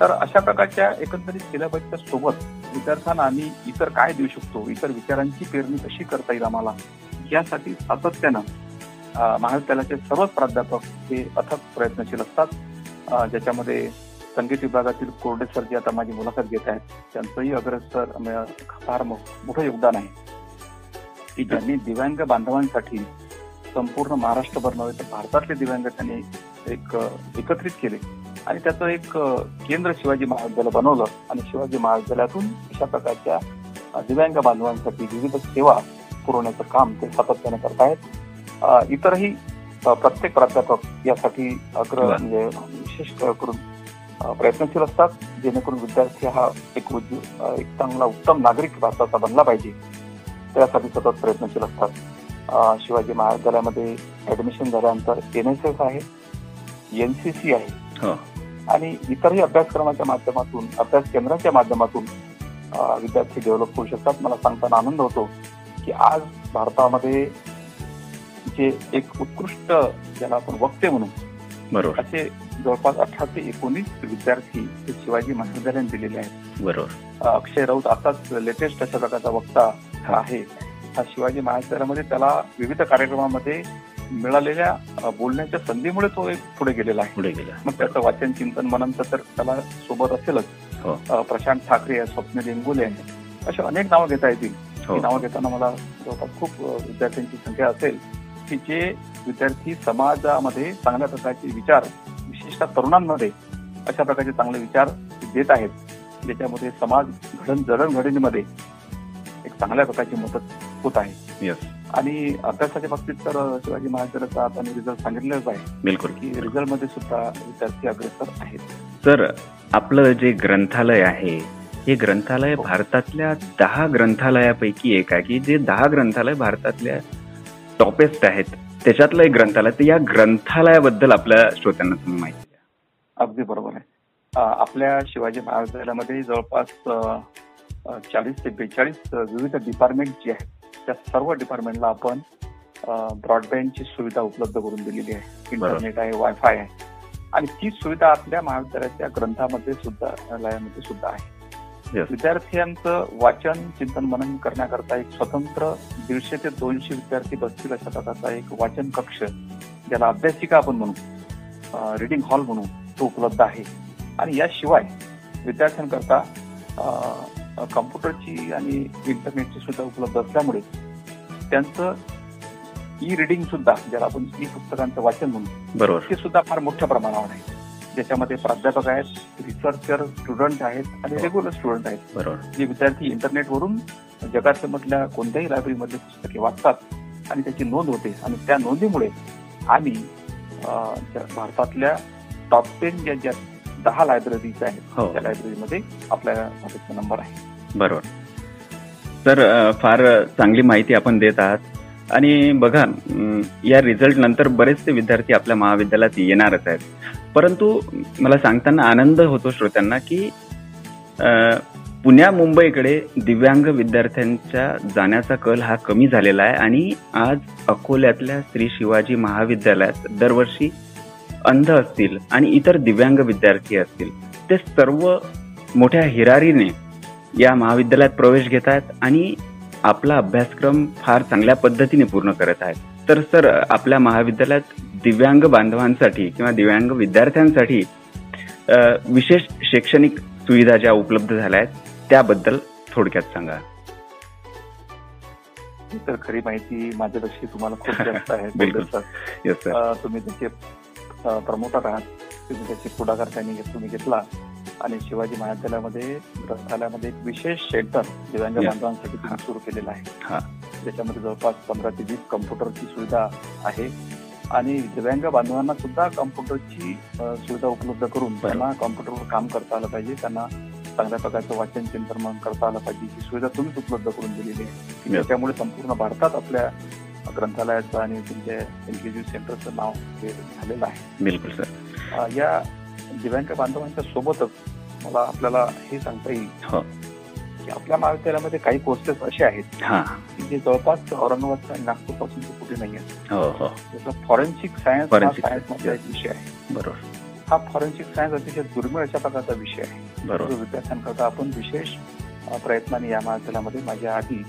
तर अशा प्रकारच्या एकंदरीत सिलेबसच्या सोबत विद्यार्थ्यांना आम्ही इतर काय देऊ शकतो इतर विचारांची पेरणी कशी करता येईल आम्हाला यासाठी सातत्यानं महाविद्यालयाचे सर्वच प्राध्यापक हे अथक प्रयत्नशील असतात. ज्याच्यामध्ये संगीत विभागातील कोरडे सर जे आता माझी मुलाखत घेत आहेत त्यांचंही अग्रसर फार मोठं योगदान आहे. की ज्यांनी दिव्यांग बांधवांसाठी संपूर्ण महाराष्ट्रभर नव्हे तर भारतातले दिव्यांग त्यांनी एक एकत्रित केले. आणि त्याचं एक केंद्र शिवाजी महाविद्यालय बनवलं आणि शिवाजी महाविद्यालयातून अशा प्रकारच्या दिव्यांग बांधवांसाठी विविध सेवा पुरवण्याचं काम ते सातत्याने करतायत. अं, इतरही प्रत्येक प्राध्यापक यासाठी अग्र. म्हणजे विशेष करून प्रयत्नशील असतात जेणेकरून विद्यार्थी हा एक एक चांगला उत्तम नागरिक भारताचा बनला पाहिजे. त्यासाठी सतत प्रयत्नशील असतात. शिवाजी महाविद्यालयामध्ये ऍडमिशन झाल्यानंतर एन एस एस आहे एनसीसी आहे. हो. आणि इतरही अभ्यासक्रमाच्या माध्यमातून अभ्यास केंद्राच्या माध्यमातून विद्यार्थी डेव्हलप होऊ शकतात. मला सांगताना आनंद होतो की आज भारतामध्ये जे एक उत्कृष्ट ज्याला आपण वक्ते म्हणू बरोबर. असे जवळपास अठरा ते एकोणीस विद्यार्थी हे शिवाजी महाविद्यालयाने दिलेले आहेत. बरोबर. अक्षय राऊत आताच लेटेस्ट अशा प्रकारचा वक्ता हा. आहे. हा शिवाजी महाविद्यालयामध्ये त्याला विविध कार्यक्रमामध्ये मिळालेल्या बोलण्याच्या संधीमुळे तो एक पुढे गेलेला आहे. पुढे गेला मग त्याचं वाचन चिंतन मननचं तर त्याला सोबत असेलच हो. प्रशांत ठाकरे आहे स्वप्नील इंगोले आहे अशी अनेक नावं घेता येतील. हो. नावं घेताना मला जवळपास खूप विद्यार्थ्यांची संख्या असेल की जे विद्यार्थी समाजामध्ये चांगल्या प्रकारचे विचार विशेषतः तरुणांमध्ये अशा प्रकारचे चांगले विचार देत आहेत ज्याच्यामध्ये समाज घडण जडणघडणीमध्ये एक चांगल्या प्रकारची मदत होत आहे. यस आणि अभ्यासाच्या बाबतीत तर शिवाजी महाराजांचा आता रिझल्ट सांगितलेलाच आहे. बिलकुल. की रिझल्टमध्ये सुद्धा विद्यार्थी अग्रेसर आहेत. तर आपलं जे ग्रंथालय आहे हे ग्रंथालय हो. भारतातल्या दहा ग्रंथालयापैकी एक आहे की जे दहा ग्रंथालय भारतातल्या टॉपेस्ट आहेत त्याच्यातलं एक ग्रंथालय. तर या ग्रंथालयाबद्दल आपल्या श्रोत्यांना तुम्ही माहिती द्या. अगदी बरोबर आहे. आपल्या शिवाजी महाविद्यालयामध्ये जवळपास चाळीस ते बेचाळीस विविध डिपार्टमेंट जे आहेत त्या सर्व डिपार्टमेंटला आपण ब्रॉडबँडची सुविधा उपलब्ध करून दिलेली आहे. इंटरनेट आहे वायफाय आहे. आणि ती सुविधा आपल्या महाविद्यालयाच्या ग्रंथामध्ये सुद्धा लयामध्ये सुद्धा आहे. विद्यार्थ्यांचं वाचन चिंतन मनन करण्याकरता एक स्वतंत्र दीडशे ते दोनशे विद्यार्थी बसतील अशा प्रकारचा एक वाचन कक्ष ज्याला अभ्यासिका आपण म्हणू रिडिंग हॉल म्हणू तो उपलब्ध आहे. आणि याशिवाय विद्यार्थ्यांकरता कम्प्युटरची आणि इंटरनेटची सुद्धा उपलब्ध असल्यामुळे त्यांचं ई रिडिंग सुद्धा ज्याला आपण ई पुस्तकांचं वाचन म्हणू बरोबर. ते सुद्धा फार मोठ्या प्रमाणावर आहे. ज्याच्यामध्ये प्राध्यापक आहेत रिसर्चर स्टुडंट आहेत आणि हो. रेग्युलर स्टुडंट आहेत. बरोबर. जे विद्यार्थी इंटरनेटवरून जगाच्या मधल्या कोणत्याही लायब्ररीमधले पुस्तके वाचतात आणि त्याची नोंद होते आणि त्या नोंदीमुळे आम्ही भारतातल्या टॉप टेन ज्या ज्या दहा लायब्ररीज आहेत. हो. त्या लायब्ररीमध्ये आपल्या भारतचा नंबर आहे. बरोबर. तर फार चांगली माहिती आपण देत आहात. आणि बघा या रिझल्ट नंतर बरेचसे विद्यार्थी आपल्या महाविद्यालयात येणारच आहेत. परंतु मला सांगताना आनंद होतो श्रोत्यांना की पुण्या मुंबईकडे दिव्यांग विद्यार्थ्यांच्या जाण्याचा कल हा कमी झालेला आहे. आणि आज अकोल्यातल्या श्री शिवाजी महाविद्यालयात दरवर्षी अंध असतील आणि इतर दिव्यांग विद्यार्थी असतील ते सर्व मोठ्या हिरारीने या महाविद्यालयात प्रवेश घेत आहेत आणि आपला अभ्यासक्रम फार चांगल्या पद्धतीने पूर्ण करत आहेत. तर सर आपल्या महाविद्यालयात दिव्यांग बांधवांसाठी किंवा दिव्यांग विद्यार्थ्यांसाठी विशेष शैक्षणिक सुविधा ज्या उपलब्ध झाल्या आहेत त्याबद्दल थोडक्यात सांगा. तर खरी माहिती माझ्यापेक्षा तुम्हाला खूप जास्त आहे बिलकुल. सर येस सर अं, तुम्ही त्याचे प्रमोटर आहात. तुम्ही त्याचे पुढाकार त्यांनी तुम्ही घेतला. आणि शिवाजी महाविद्यालयामध्ये ग्रंथालयामध्ये एक विशेष सेंटर दिव्यांग. बांधवांसाठी. तुम्ही सुरू केलेलं आहे. हा. ज्याच्यामध्ये जवळपास पंधरा ते वीस कम्प्युटरची सुविधा आहे. आणि दिव्यांग बांधवांना सुद्धा कम्प्युटरची सुविधा उपलब्ध करून त्यांना कॉम्प्युटरवर काम करता आलं पाहिजे. त्यांना चांगल्या प्रकारचं वाचन चिंतन करता आलं पाहिजे. ही सुविधा तुम्हीच उपलब्ध करून दिलेली आहे. की त्याच्यामुळे संपूर्ण भारतात आपल्या ग्रंथालयाचं आणि तुमच्या इन्क्लुझिव्ह सेंटरचं नाव हे झालेलं आहे. बिलकुल सर. या दिव्यांग बांधवांच्या सोबतच मला आपल्याला हे सांगता येईल हो. की आपल्या महाविद्यालयामध्ये काही कोर्सेस असे आहेत हा. की जे जवळपास औरंगाबाद आणि नागपूरपासून कुठे नाही आहेत. हो हो. जसं फॉरेन्सिक सायन्स हा सायन्स मधला एक विषय आहे. बरोबर. हा फॉरेन्सिक सायन्स अतिशय दुर्मिळ अशा प्रकारचा विषय आहे. बरोबर. विद्यार्थ्यांकरता आपण विशेष प्रयत्नाने या महाविद्यालयामध्ये माझ्या आधी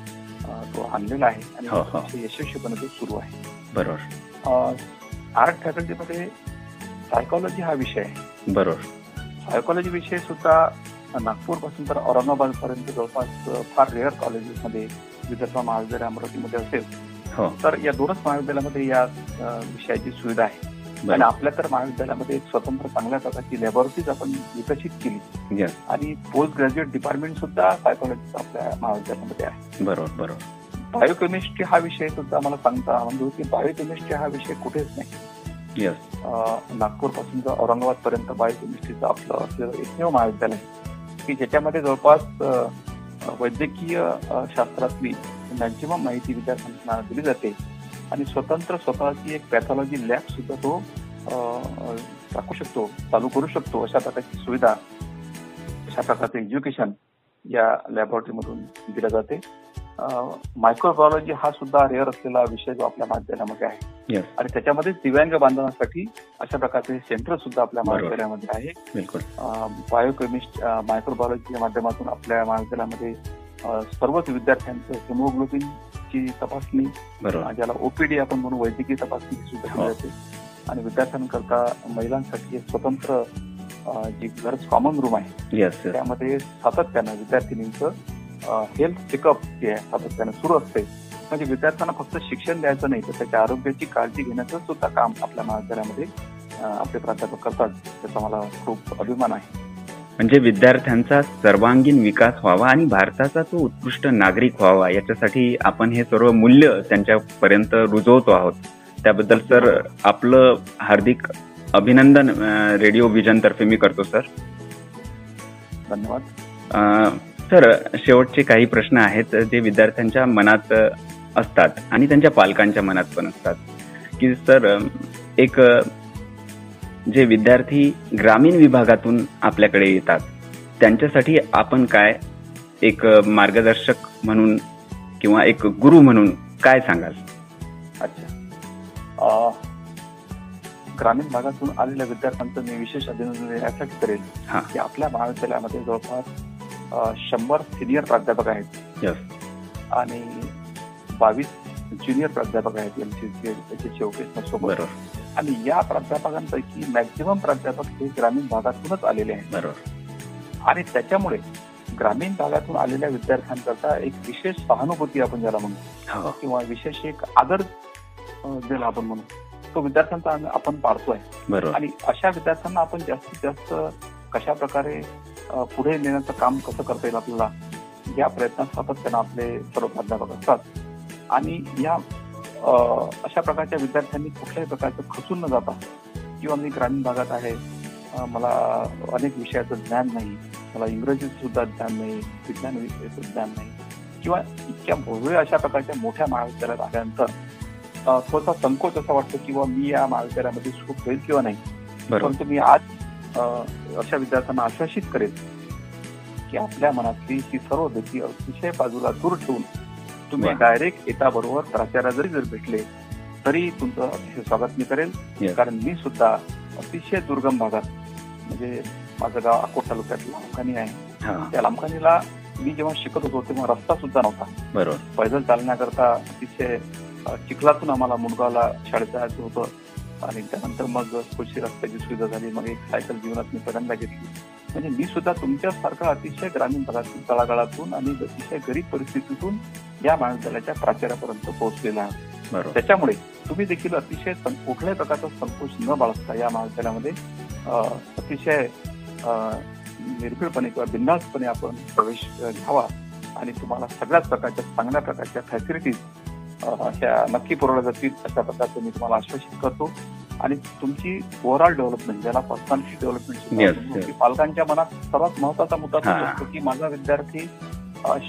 तो आणलेला आहे आणि हो, हो. यशस्वीपणे तो सुरू आहे. बरोबर. आर्ट फॅकल्टीमध्ये सायकॉलॉजी हा विषय आहे. बरोबर. सायकॉलॉजी विषय सुद्धा नागपूरपासून तर औरंगाबाद पर्यंत जवळपास फार रेअर कॉलेजेसमध्ये विदर्भ महाविद्यालय अमरावतीमध्ये असेल. हो. तर या दोनच महाविद्यालयामध्ये या विषयाची सुविधा आहे. आणि आपल्या तर महाविद्यालयामध्ये एक स्वतंत्र चांगल्या प्रकारची लॅबोरेटरीज आपण विकसित केली. यस आणि पोस्ट ग्रॅज्युएट डिपार्टमेंट सुद्धा सायकॉलॉजीचा आपल्या महाविद्यालयामध्ये आहे. बरोबर बरोबर. बायोकेमिस्ट्री हा विषय सुद्धा मला सांगता म्हणजे की बायोकेमिस्ट्री हा विषय कुठेच नाही. यस नागपूरपासून औरंगाबाद पर्यंत बायोकेमिस्ट्रीचं आपलं एकमेव महाविद्यालय आहे की ज्याच्यामध्ये जवळपास वैद्यकीय शास्त्रातली मॅक्झिमम माहिती विद्यार्थ्यांना दिली जाते. आणि स्वतंत्र स्वतःची एक पॅथॉलॉजी लॅब सुद्धा तो टाकू शकतो चालू करू शकतो अशा प्रकारची सुविधा अशा प्रकारचं एज्युकेशन या लॅबोरेटरीमधून दिलं जाते. मायक्रोबायोलॉजी हा सुद्धा रेअर असलेला विषय जो आपल्या महाविद्यालयामध्ये आहे. आणि त्याच्यामध्ये दिव्यांग बांधवांसाठी अशा प्रकारचे सेंटर सुद्धा आपल्या. महाविद्यालयामध्ये आहे. बिलकुल. बायोकेमिस्ट मायक्रोबायोलॉजीच्या माध्यमातून आपल्या महाविद्यालयामध्ये सर्वच विद्यार्थ्यांचं हिमोग्लोबिनची तपासणी ज्याला ओपीडी आपण म्हणून वैद्यकीय तपासणी सुद्धा केली हो. जाते आणि विद्यार्थ्यांकरता महिलांसाठी स्वतंत्र जी गरज कॉमन रूम आहे त्यामध्ये सातत्यानं विद्यार्थिनींचं हेल्थ चेकअप जे आहे सातत्यानं सुरू असते. म्हणजे विद्यार्थ्यांना फक्त शिक्षण द्यायचं नाही तर त्याच्या आरोग्याची काळजी घेण्याचं सुद्धा काम आपल्या महाविद्यालयामध्ये आपले प्राध्यापक करतात. त्याचा मला खूप अभिमान आहे. म्हणजे विद्यार्थ्यांचा सर्वांगीण विकास व्हावा आणि भारताचा तो उत्कृष्ट नागरिक व्हावा याच्यासाठी आपण हे सर्व मूल्य त्यांच्यापर्यंत रुजवतो आहोत. त्याबद्दल सर आपलं हार्दिक अभिनंदन रेडिओ व्हिजन तर्फे मी करतो सर. धन्यवाद. सर शेवटचे काही प्रश्न आहेत जे विद्यार्थ्यांच्या मनात असतात आणि त्यांच्या पालकांच्या मनात पण असतात. की सर एक जे विद्यार्थी ग्रामीण विभागातून आपल्याकडे येतात त्यांच्यासाठी आपण काय एक मार्गदर्शक म्हणून किंवा एक गुरु म्हणून काय सांगाल? अच्छा. ग्रामीण भागातून आलेल्या विद्यार्थ्यांचं मी विशेष अभिनंदन यासाठी करेल हा. की आपल्या महाविद्यालयामध्ये जवळपास शंभर सिनियर प्राध्यापक आहेत. यस. आणि बावीस ज्युनियर प्राध्यापक आहेत एम आणि या प्राध्यापकांपैकी मॅक्झिमम प्राध्यापक हे ग्रामीण भागातूनच आलेले आहेत. बरोबर. आणि त्याच्यामुळे ग्रामीण भागातून आलेल्या विद्यार्थ्यांकरता एक विशेष सहानुभूती आपण ज्याला म्हणतो हो. किंवा विशेष एक आदर ज्याला आपण म्हणू तो विद्यार्थ्यांचा आपण पाळतोय. बरोबर. आणि अशा विद्यार्थ्यांना आपण जास्तीत जास्त कशा प्रकारे पुढे नेण्याचं काम कसं करता येईल आपल्याला या प्रयत्नात सातत्यानं आपले सर्व प्राध्यापक असतात. आणि या अशा प्रकारच्या विद्यार्थ्यांनी कुठल्याही प्रकारचं खचून न जाता किंवा मी ग्रामीण भागात आहे मला अनेक विषयाचं ज्ञान नाही मला इंग्रजीचं सुद्धा ज्ञान नाही विज्ञान विषयाचं ज्ञान नाही किंवा इतक्या भव्य अशा प्रकारच्या मोठ्या महाविद्यालयात आल्यानंतर थोडासा संकोच असा वाटतो किंवा मी या महाविद्यालयामध्ये सुख होईल किंवा नाही. परंतु मी आज अशा विद्यार्थ्यांना आश्वासित करेल की आपल्या मनातली ही सर्व भीती अतिशय बाजूला दूर ठेवून तुम्ही. डायरेक्ट येताबरोबर प्राचार्य जरी जर भेटले तरी तुमचं अतिशय स्वागत मी करेल. कारण मी सुद्धा अतिशय दुर्गम भागात म्हणजे माझं गाव अकोट तालुक्यात लांबखानी आहे. त्या लांबखानीला मी जेव्हा शिकत होतो तेव्हा रस्ता सुद्धा नव्हता. बरोबर. पैदल चालण्याकरता अतिशय चिखलातून आम्हाला मुंडगावला शाळेत जायचं होतं. आणि त्यानंतर मग थोडीशी रस्त्याची सुविधा झाली. मग एक सायकल जीवनात मी पहिल्यांदा घेतली. म्हणजे मी सुद्धा तुमच्यासारखा अतिशय ग्रामीण भागातून तळागाळातून आणि अतिशय गरीब परिस्थितीतून या महाविद्यालयाच्या प्राचार्यापर्यंत पोहोचलेला आहे. त्याच्यामुळे तुम्ही देखील अतिशय कुठल्याही प्रकारचा संकोच न बाळगता या महाविद्यालयामध्ये अतिशय निर्भीडपणे किंवा बिंदासपणे आपण प्रवेश घ्यावा आणि तुम्हाला सगळ्याच प्रकारच्या चांगल्या प्रकारच्या फॅसिलिटीज ह्या नक्की पुरवल्या जातील अशा प्रकारचं मी तुम्हाला आश्वासित करतो. आणि तुमची ओव्हरऑल डेव्हलपमेंट ज्याला पर्सनॅलिटी डेव्हलपमेंट पालकांच्या मनात सर्वात महत्त्वाचा मुद्दा. असतो की माझा विद्यार्थी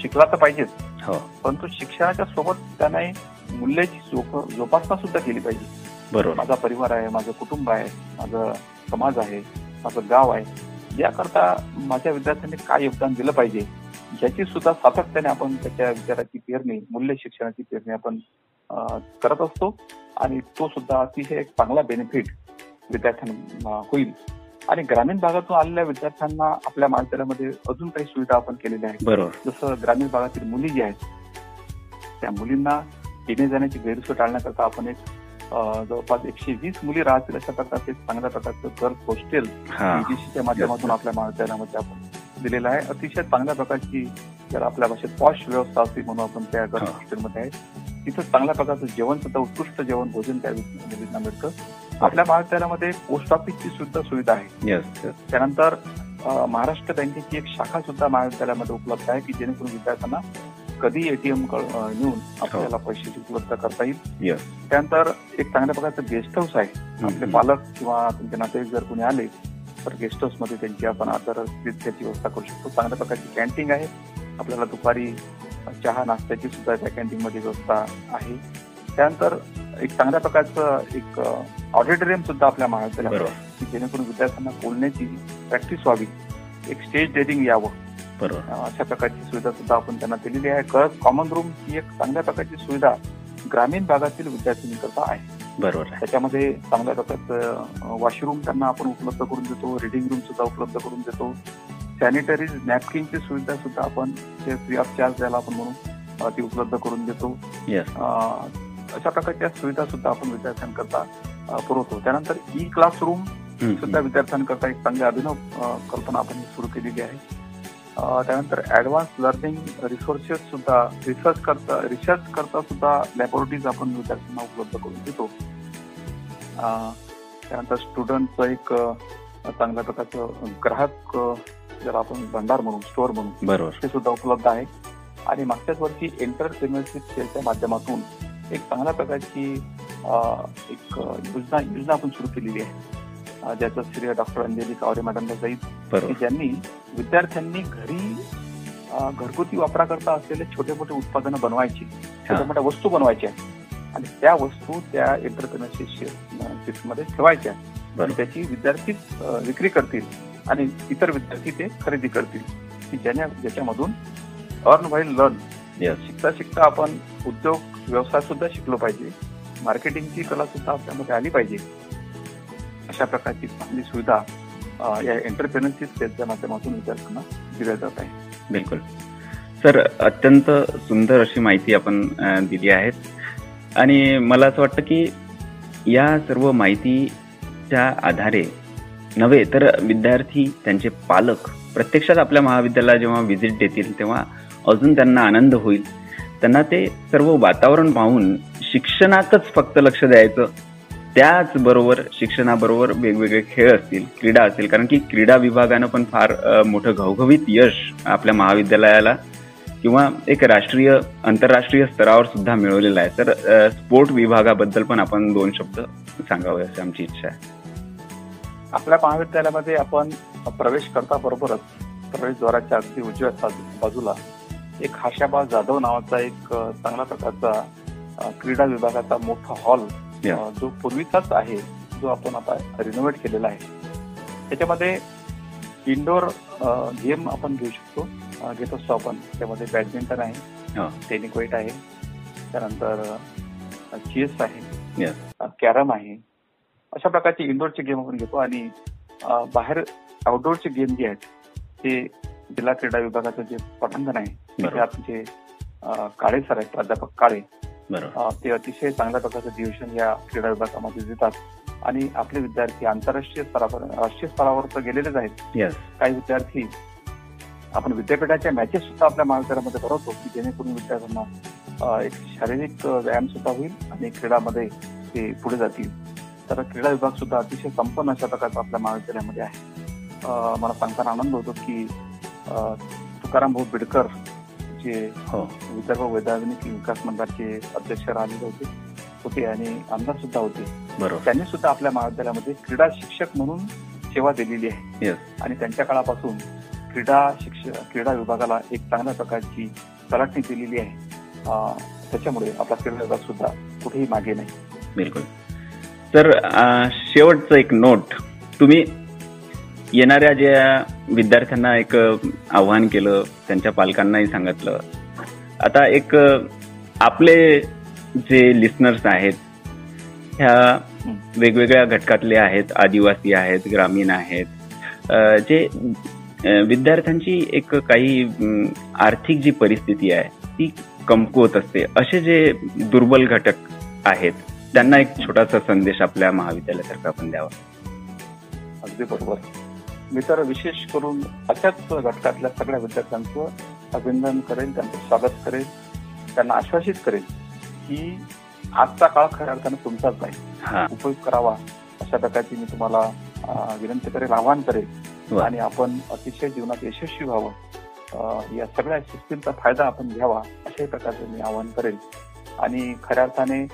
शिकला तर पाहिजेच. हो. परंतु शिक्षणाच्या सोबत त्याने मूल्याची जोप- जोपासना सुद्धा केली पाहिजे. बरोबर. माझा परिवार आहे माझं कुटुंब आहे माझं समाज आहे माझं गाव आहे. याकरता माझ्या विद्यार्थ्यांनी काय योगदान दिलं पाहिजे? याची सुद्धा सातत्याने आपण त्याच्या विचाराची पेरणी मूल्य शिक्षणाची पेरणी आपण करत असतो. आणि तो सुद्धा अतिशय एक चांगला बेनिफिट विद्यार्थ्यांना होईल. आणि ग्रामीण भागातून आलेल्या विद्यार्थ्यांना आपल्या महाविद्यालयामध्ये अजून काही सुविधा आपण केलेल्या आहेत. जसं ग्रामीण भागातील मुली ज्या आहेत त्या मुलींना येणे जाण्याची गैरसोय टाळण्याकरता आपण एक जवळपास एकशे वीस मुली राहतील अशा प्रकारचे चांगल्या प्रकारचं गर्ल्स हॉस्टेल माध्यमातून आपल्या महाविद्यालयामध्ये आपण दिलेलं आहे. अतिशय चांगल्या प्रकारची ज्याला आपल्या भाषेत पॉश व्यवस्था असते म्हणून आपण त्या हा. हॉस्टेलमध्ये आहे. तिथं चांगल्या प्रकारचं जेवण सुद्धा उत्कृष्ट जेवण भोजन त्या मुलींना मिळतं आपल्या महाविद्यालयामध्ये पोस्ट ऑफिसची सुद्धा सुविधा आहे. त्यानंतर महाराष्ट्र बँकेची एक शाखा सुद्धा महाविद्यालयामध्ये उपलब्ध आहे की जेणेकरून विद्यार्थ्यांना कधी एटीएम नेऊन आपल्याला पैसे उपलब्ध करता येईल. येस त्यानंतर एक चांगल्या प्रकारचं गेस्ट हाऊस आहे. आपले पालक किंवा तुमचे नातेवाईक जर कोणी आले तर गेस्ट हाऊसमध्ये त्यांची आपण आदर त्याची व्यवस्था करू शकतो. चांगल्या प्रकारची कॅन्टीन आहे. आपल्याला दुपारी चहा नाश्त्याची सुद्धा त्या कॅन्टीन मध्ये व्यवस्था आहे. त्यानंतर एक चांगल्या प्रकारचं एक ऑडिटोरियम सुद्धा आपल्या महाविद्यालयात की जेणेकरून विद्यार्थ्यांना बोलण्याची प्रॅक्टिस व्हावी. एक स्टेज डेटिंग यावं. अशा प्रकारची सुविधा सुद्धा आपण त्यांना दिलेली आहे. कळत कॉमन रूम ही एक चांगल्या प्रकारची सुविधा ग्रामीण भागातील विद्यार्थ्यांकरता आहे. बरोबर त्याच्यामध्ये चांगल्या प्रकारचं वॉशरूम त्यांना आपण उपलब्ध करून देतो रिडिंग रूम सुद्धा उपलब्ध करून देतो. सॅनिटरीज नॅपकिनची सुविधा सुद्धा आपण ते फ्री ऑफ चार्ज द्यायला आपण म्हणून ती उपलब्ध करून देतो. अशा प्रकारच्या सुविधा सुद्धा आपण विद्यार्थ्यांकरता पुरवतो. त्यानंतर ई क्लासरूम सुद्धा विद्यार्थ्यांकरता एक चांगली अभिनव कल्पना आपण सुरू केलेली आहे. त्यानंतर ऍडव्हान्स लर्निंग रिसोर्सेस सुद्धा रिसर्च करता रिसर्च करता सुद्धा लॅबोरेटरीज आपण विद्यार्थ्यांना उपलब्ध करून देतो. त्यानंतर स्टुडंटचं एक चांगल्या प्रकारचं ग्राहक ज्याला आपण भंडार म्हणून स्टोअर म्हणून बरोबर. ते सुद्धा उपलब्ध आहे. आणि मागच्याच वर्षी एंटरप्रेन्युअरशिप सेलच्या माध्यमातून एक चांगल्या प्रकारची एक योजना योजना आपण सुरू केलेली आहे. ज्याचं श्रेय डॉक्टर अंजली कावरे मॅडमला जाईल की ज्यांनी विद्यार्थ्यांनी घरी घरगुती वापराकरता असलेले छोटे मोठे उत्पादनं बनवायची छोट्या मोठ्या वस्तू बनवायच्या आणि त्या वस्तू त्या एंटरप्रेनरशिपमध्ये ठेवायच्या आणि त्याची विद्यार्थी विक्री करतील आणि इतर विद्यार्थी ते खरेदी करतील. की ज्याच्या ज्याच्यामधून अर्न व्हाईल लर्न शिकता शिकता आपण उद्योग व्यवसाय सुद्धा शिकलो पाहिजे. मार्केटिंगची कला सुद्धा आपल्यामध्ये आली पाहिजे. अशा प्रकारची चांगली सुविधा या एंटरप्रेनरशिप सेलच्या माध्यमातून विद्यार्थ्यांना दिल्या जात आहे. बिलकुल. सर अत्यंत सुंदर अशी माहिती आपण दिली आहे. आणि मला असं वाटतं की या सर्व माहितीच्या आधारे नव्हे तर विद्यार्थी त्यांचे पालक प्रत्यक्षात आपल्या महाविद्यालयाला जेव्हा व्हिजिट देतील तेव्हा अजून त्यांना आनंद होईल. त्यांना ते सर्व वातावरण पाहून शिक्षणातच फक्त लक्ष द्यायचं त्याचबरोबर शिक्षणाबरोबर वेगवेगळे खेळ असतील क्रीडा असतील. कारण की क्रीडा विभागानं पण फार मोठं घवघवीत यश आपल्या महाविद्यालयाला किंवा एक राष्ट्रीय आंतरराष्ट्रीय स्तरावर सुद्धा मिळवलेलं आहे. तर स्पोर्ट विभागाबद्दल पण आपण दोन शब्द सांगावे अशी आमची इच्छा आहे. आपल्या महाविद्यालयामध्ये आपण प्रवेश करता बरोबरच प्रवेशद्वाराच्या अगदी उजव्या बाजूला एक हाशाबा जाधव नावाचा एक चांगल्या प्रकारचा क्रीडा विभागाचा मोठा हॉल जो पूर्वीचाच आहे जो आपण आता रिनोव्हेट केलेला आहे त्याच्यामध्ये इंडोर गेम आपण घेऊ शकतो घेत असतो आपण त्यामध्ये बॅडमिंटन आहे हो. टेनिक वेट आहे त्यानंतर चेस आहे. कॅरम आहे अशा प्रकारचे इंडोरचे गेम आपण घेतो आणि बाहेर आउटडोअरचे गेम जे आहेत ते जिल्हा क्रीडा विभागाचं जे पटांगण आहे. आमचे अ, काळे सर आहेत प्राध्यापक काळे ते अतिशय चांगल्या प्रकारचं डिव्हिजन या क्रीडा विभागामध्ये देतात. आणि आपले विद्यार्थी आंतरराष्ट्रीय स्तरावर राष्ट्रीय स्तरावर तर गेलेलेच आहेत. काही विद्यार्थी आपण विद्यापीठाच्या मॅचेस सुद्धा आपल्या महाविद्यालयामध्ये भरवतो की जेणेकरून विद्यार्थ्यांना एक शारीरिक व्यायाम सुद्धा होईल आणि क्रीडामध्ये ते पुढे जातील. तर क्रीडा विभाग सुद्धा अतिशय संपन्न अशा प्रकारचा आपल्या महाविद्यालयामध्ये आहे. मला सांगताना आनंद होतो की तुकाराम भाऊ बिडकर पूर्वीचे हो. विदर्भ वैधानिक विकास मंडळाचे अध्यक्ष राहिलेले होते होते आणि आमदार सुद्धा होते. त्यांनी सुद्धा आपल्या महाविद्यालयामध्ये क्रीडा शिक्षक म्हणून सेवा दिलेली आहे. येस आणि त्यांच्या काळापासून क्रीडा शिक्षक क्रीडा विभागाला एक चांगल्या प्रकारची तलाटणी दिलेली आहे. त्याच्यामुळे आपला क्रीडा विभाग सुद्धा कुठेही मागे नाही. बिलकुल. तर शेवटचं एक नोट तुम्ही येणाऱ्या ज्या विद्यार्थ्यांना एक आव्हान केलं त्यांच्या पालकांनाही सांगितलं. आता एक आपले जे लिस्नर्स आहेत ह्या. वेगवेगळ्या घटकातले आहेत आदिवासी आहेत ग्रामीण आहेत जे विद्यार्थ्यांची एक काही आर्थिक जी परिस्थिती आहे ती कमकुवत असते. असे जे दुर्बल घटक आहेत त्यांना एक छोटासा संदेश आपल्या महाविद्यालयातर्फे आपण द्यावा. अगदी बरोबर. मी तर विशेष करून अशाच घटकातल्या सगळ्या विद्यार्थ्यांचं अभिनंदन करेल त्यांचं स्वागत करेल त्यांना आश्वासित करेल की आजचा काळ खऱ्या अर्थानं तुमचाच आहे. हा. उपयोग करावा. अशा प्रकारची मी तुम्हाला विनंती करेल आवाहन करेल. आणि आपण अतिशय जीवनात यशस्वी व्हावं. या सगळ्या सिस्टीमचा फायदा आपण घ्यावा अशाही प्रकारचं मी आवाहन करेल. आणि खऱ्या अर्थाने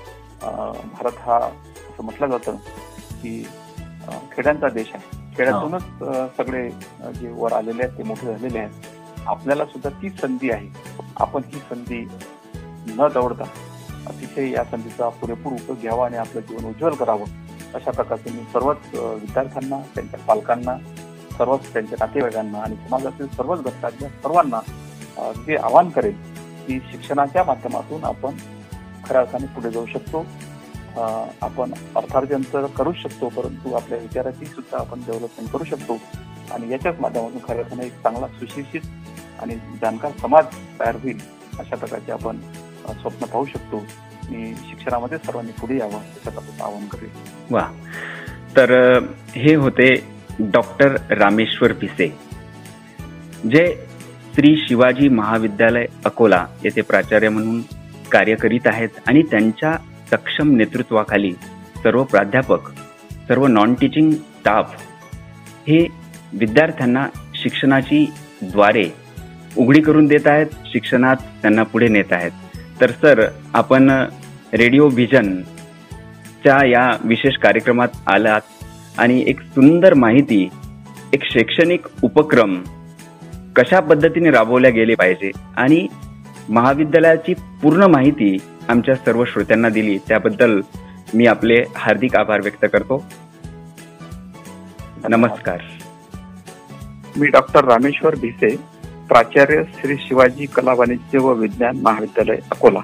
भारत हा असं म्हटलं जातं की खेड्यांचा देश आहे. खेड्यातूनच सगळे जे वर आलेले आहेत ते मोठे झालेले आहेत. आपल्याला सुद्धा ती संधी आहे. आपण ही संधी न दवडता अतिशय या संधीचा पुरेपूर उपयोग घ्यावा आणि आपलं जीवन उज्ज्वल करावं. अशा प्रकारचे मी सर्वच विद्यार्थ्यांना त्यांच्या पालकांना सर्वच त्यांच्या नातेवाईकांना आणि समाजातील सर्वच घटकातल्या सर्वांना ते आवाहन करेल की शिक्षणाच्या माध्यमातून आपण खऱ्या अर्थाने पुढे जाऊ शकतो. आपण अर्थार्जन तर करूच शकतो परंतु आपल्या विचाराची सुद्धा आपण डेव्हलपमेंट करू शकतो. आणि याच्याच माध्यमातून खऱ्या अर्थाने एक चांगला सुशिक्षित आणि जाणकार समाज तयार होईल अशा प्रकारचे आपण स्वप्न पाहू शकतो. आणि शिक्षणामध्ये सर्वांनी पुढे यावं अशा आपण आवाहन करेल वा. तर हे होते डॉक्टर रामेश्वर पिसे जे श्री शिवाजी महाविद्यालय अकोला येथे प्राचार्य म्हणून कार्य करीत आहेत आणि त्यांच्या सक्षम नेतृत्वाखाली सर्व प्राध्यापक सर्व नॉन टीचिंग स्टाफ हे विद्यार्थ्यांना शिक्षणाची द्वारे उघडी करून देत आहेत शिक्षणात त्यांना पुढे नेत आहेत. तर सर आपण रेडिओ व्हिजनच्या या विशेष कार्यक्रमात आलात आणि एक सुंदर माहिती एक शैक्षणिक उपक्रम कशा पद्धतीने राबवल्या गेले पाहिजे आणि महाविद्यालयाची पूर्ण माहिती आमच्या सर्व श्रोत्यांना दिली. त्याबद्दल मी आपले हार्दिक आभार व्यक्त करतो. नमस्कार. मी डॉक्टर रामेश्वर भिसे प्राचार्य श्री शिवाजी कला वाणिज्य व विज्ञान महाविद्यालय अकोला.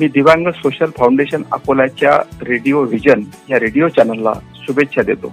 मी दिव्यांग सोशल फाउंडेशन अकोल्याच्या रेडिओ व्हिजन या रेडिओ चॅनलला शुभेच्छा देतो.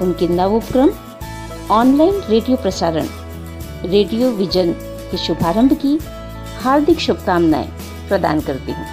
उनके नव उपक्रम ऑनलाइन रेडियो प्रसारण रेडियो विजन के शुभारंभ की हार्दिक शुभकामनाएं प्रदान करती हूँ।